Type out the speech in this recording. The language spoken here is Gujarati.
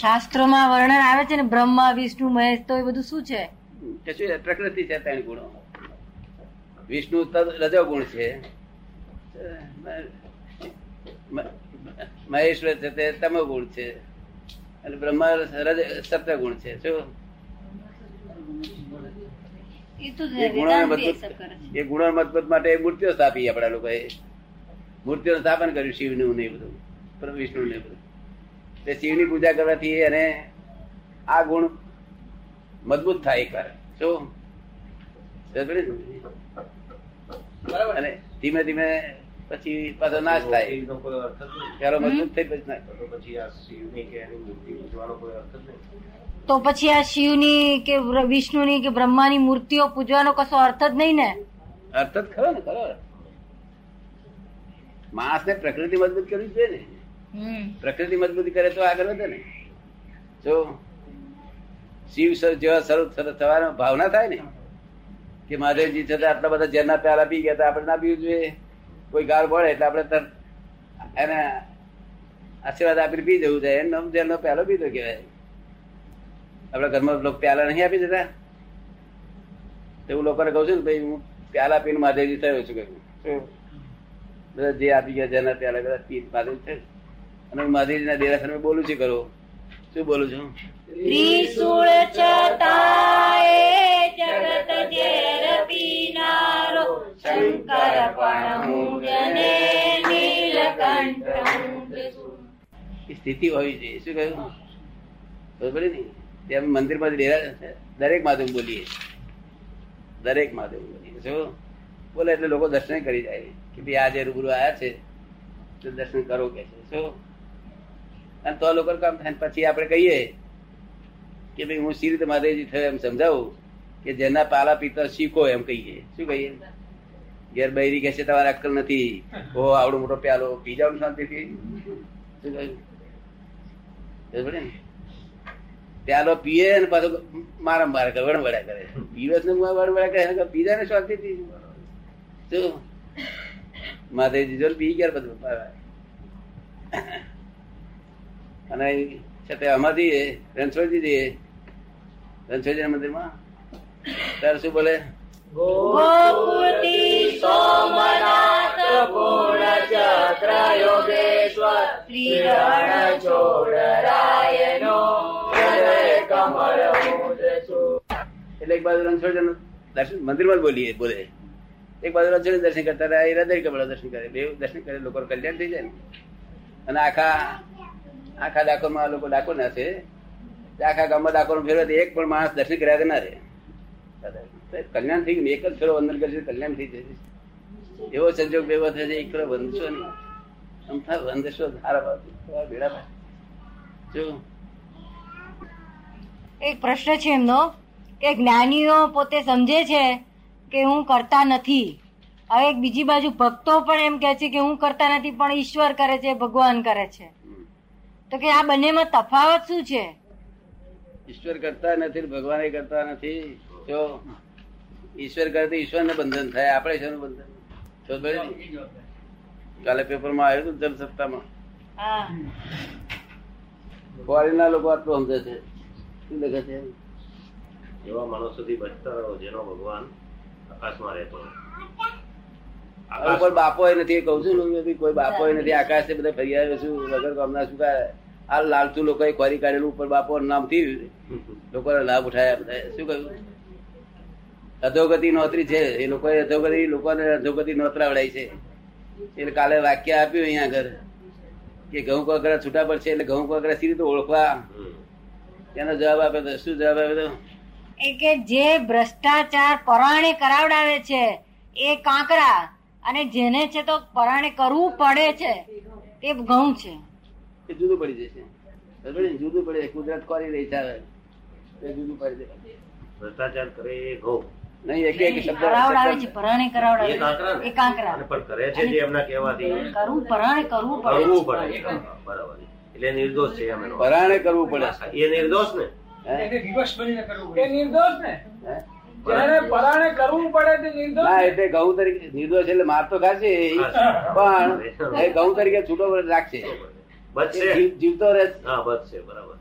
શાસ્ત્રોમાં વર્ણન આવે છે ને બ્રહ્મા વિષ્ણુ મહેશ તો એ બધું શું છે? પ્રકૃતિ છે ત્રણ ગુણો. વિષ્ણુ રજો ગુણ છે. મહેશ્વર છે તે તમો ગુણ છે. અને બ્રહ્મા સત્ય ગુણ છે. શું? એ ગુણો મજબૂત માટે મૂર્તિઓ સ્થાપી આપણા લોકોએ. મૂર્તિઓનું સ્થાપન કર્યું શિવનું ને બધું વિષ્ણુ ને બધું. તે શિવની પૂજા કરવાથી એને આ ગુણ મજબૂત થાય શું? પડી ને? બરાબર. અને ધીમે ધીમે પછી પાછો નાશ થાય. એનો કોઈ અર્થ જ નહીં. પેલો મજબૂત થઈ પછી નાશ. તો પછી આ શિવની કે મૂર્તિ પૂજવાનો કોઈ અર્થ જ નહીં. તો પછી આ શિવની કે વિષ્ણુની કે બ્રહ્માની મૂર્તિઓ પૂજવાનો કશો અર્થ જ નહીં ને? અર્થ જ ખરો ને ખરો. માણસ ને પ્રકૃતિ મજબૂત કરવી જોઈએ ને. પ્રકૃતિ મજબૂતી કરે તો આગળ વધે ને. જો શિવ જેવા સ્વરૂપ થવાનો ભાવના થાય ને કે મહાદેવજી છતાં આટલા બધા ઝેરના પ્યાલા પી ગયા આપણે ના પીવું જોઈએ. કોઈ ગાળ પડે એટલે આપણે તરત એને આશીર્વાદ આપીને પી જવું જોઈએ. એનો ઝેરનો પ્યાલો પીધો કહેવાય. આપણા ઘરમાં લોકો પ્યાલા નહીં આપી દેતા. તો હું લોકોને કહું છું ને ભાઈ હું પ્યાલા પીને મહાદેવજી થયો છું. કહ્યું? બધા જે આપી ગયા જેના પ્યાલા બધા પી મહાદેવ છે અને હું દેરાસર બોલું છું કરો. શું બોલું છું? ત્રિશુળ છતાંય જગત ઝેર પીનારો શંકર પણ હું જને નીલકંઠ સ્થિતિ હોવી જોઈએ. શું કહ્યું? બરોબર ને? તે અમે મંદિરમાં ડેરા દરેક માધવ બોલીએ દરેક માધવ બોલીએ શું? બોલે એટલે લોકો દર્શન કરી જાય. કે ભાઈ આજે રૂબરૂ આવ્યા છે તો દર્શન કરો કે છે. શું? અને તો લોકો કામ થાય. પછી આપણે કહીએ કે ભાઈ, હું શ્રી મહાદેવજી થયો એમ સમજાવું કે જેના પાલા પિતા શીખો એમ કહીએ. શું કહીએ? ઘેર બૈરી કે તમારે અક્કલ નથી. ઓ આવડો મોટો પ્યાલો. પી જાવ શાંતિથી. શું કહ્યું? પ્યાલો પીએ ને પાછો મારા મારે કરે વડવડા કરે. પીવે ને વડવડા કરે, એને પીધા ને શાંતિથી. શું? માધેજી જો પી ગયા બધું. અને છતાં અમારી રણછોડજી જઈએ રણછોડજી મંદિરમાં ત્યારે શું બોલે. એટલે એક બાજુ રણછોડજી દર્શન મંદિરમાં માં બોલીએ બોલે. એક બાજુ રણછોડ દર્શન કરતા હૃદય કમળ દર્શન કરે. બે દર્શન કરે લોકો કલ્યાણ થઈ જાય ને. અને આખા આખા ડાકોરમાં લોકો ડાકોર ના છે આખા ગામમાં ડાકોર ફેરવે એક પણ માણસ દર્શન કર્યા ના રહે. કલ્યાણ થઈ ગયું. એક જ ફેરો વંદન કરશે કલ્યાણ થઈ જશે એવો સંજોગ ભેગો થશે એક ફેરો વંદશો ને આમ થાય વંદશો સારા ભેડા જો. એક પ્રશ્ન છે એમનો, કે જ્ઞાનીઓ પોતે સમજે છે કે હું કરતા નથી. હવે એક બીજી બાજુ ભક્તો પણ એમ કહે છે કે હું કરતા નથી, પણ ઈશ્વર કરે છે, ભગવાન કરે છે. તો કે આ બંનેમાં તફાવત શું છે? ઈશ્વર કરતા નથી ભગવાન કરતા નથી. જો ઈશ્વર કરે તો ઈશ્વર ને બંધન થાય આપણે છે બંધન? તો કાલે પેપરમાં આવ્યું હતું જન સત્તામાં હા. ફોરેનના લોકો આટલું સમજે છે. શું લખે છે? એવા માણસોથી બચતા રહો જેનો ભગવાન આકાશમાં રહેતો હોય. કોઈ બાપો નથી એ છું કોઈ બાપો નથી આકાશ બધા ફરી આવ્યો છું વગર કામના શું આ લાલતુ લોકો ખોરી કાઢેલું ઉપર બાપો નામથી લોકોને લાભ ઉઠાયા બધા. શું કહ્યું? અધોગતિ નોતરી છે. એ લોકોએ અધોગતિ લોકોને અધોગતિ નોતરાવડાય છે. એટલે કાલે વાક્ય આપ્યું અહીંયા આગળ કે ઘઉં કોકરા છૂટા પડશે એટલે ઘઉં કોકરા સી રીતે ઓળખવા? તેનો એનો જવાબ આપ્યો તો શું જવાબ આપ્યો તો? એ કે જે ભ્રષ્ટાચાર પરાણે કરાવડાવે છે એ કાંકરા અને જેને છે તો પરાણે કરવું પડે છે તે ઘઉં છે. એ જુદું પડી જશે. બરાબર જુદું પડે કુદરત કોરી રહી છે હવે. એ જુદું પડી જાય. ભ્રષ્ટાચાર કરે એ ઘઉં. નહીં એક એક શબ્દ કરાવડાવે છે પરાણે કરાવડાવે છે. એ કાંકરા. પણ કરે છે જે એમના કહેવાથી કરવું પરાણે કરવું પડે કરવું પડે. બરાબર. એટલે નિર્દોષ છે એમ પરાણે કરવું પડે. એ નિર્દોષ ને? હે? એને રિવર્સ બનીને કરવું પડે. એ નિર્દોષ ને? હે? જેને પરાણે કરવું પડે તે નિર્દોષ ના ને. એટલે ઘઉં તરીકે નિર્દોષ એટલે માર તો ખાશે પણ એ ઘઉં તરીકે છૂટો રાખશે. જીવતો રહે હા બચશે બરાબર.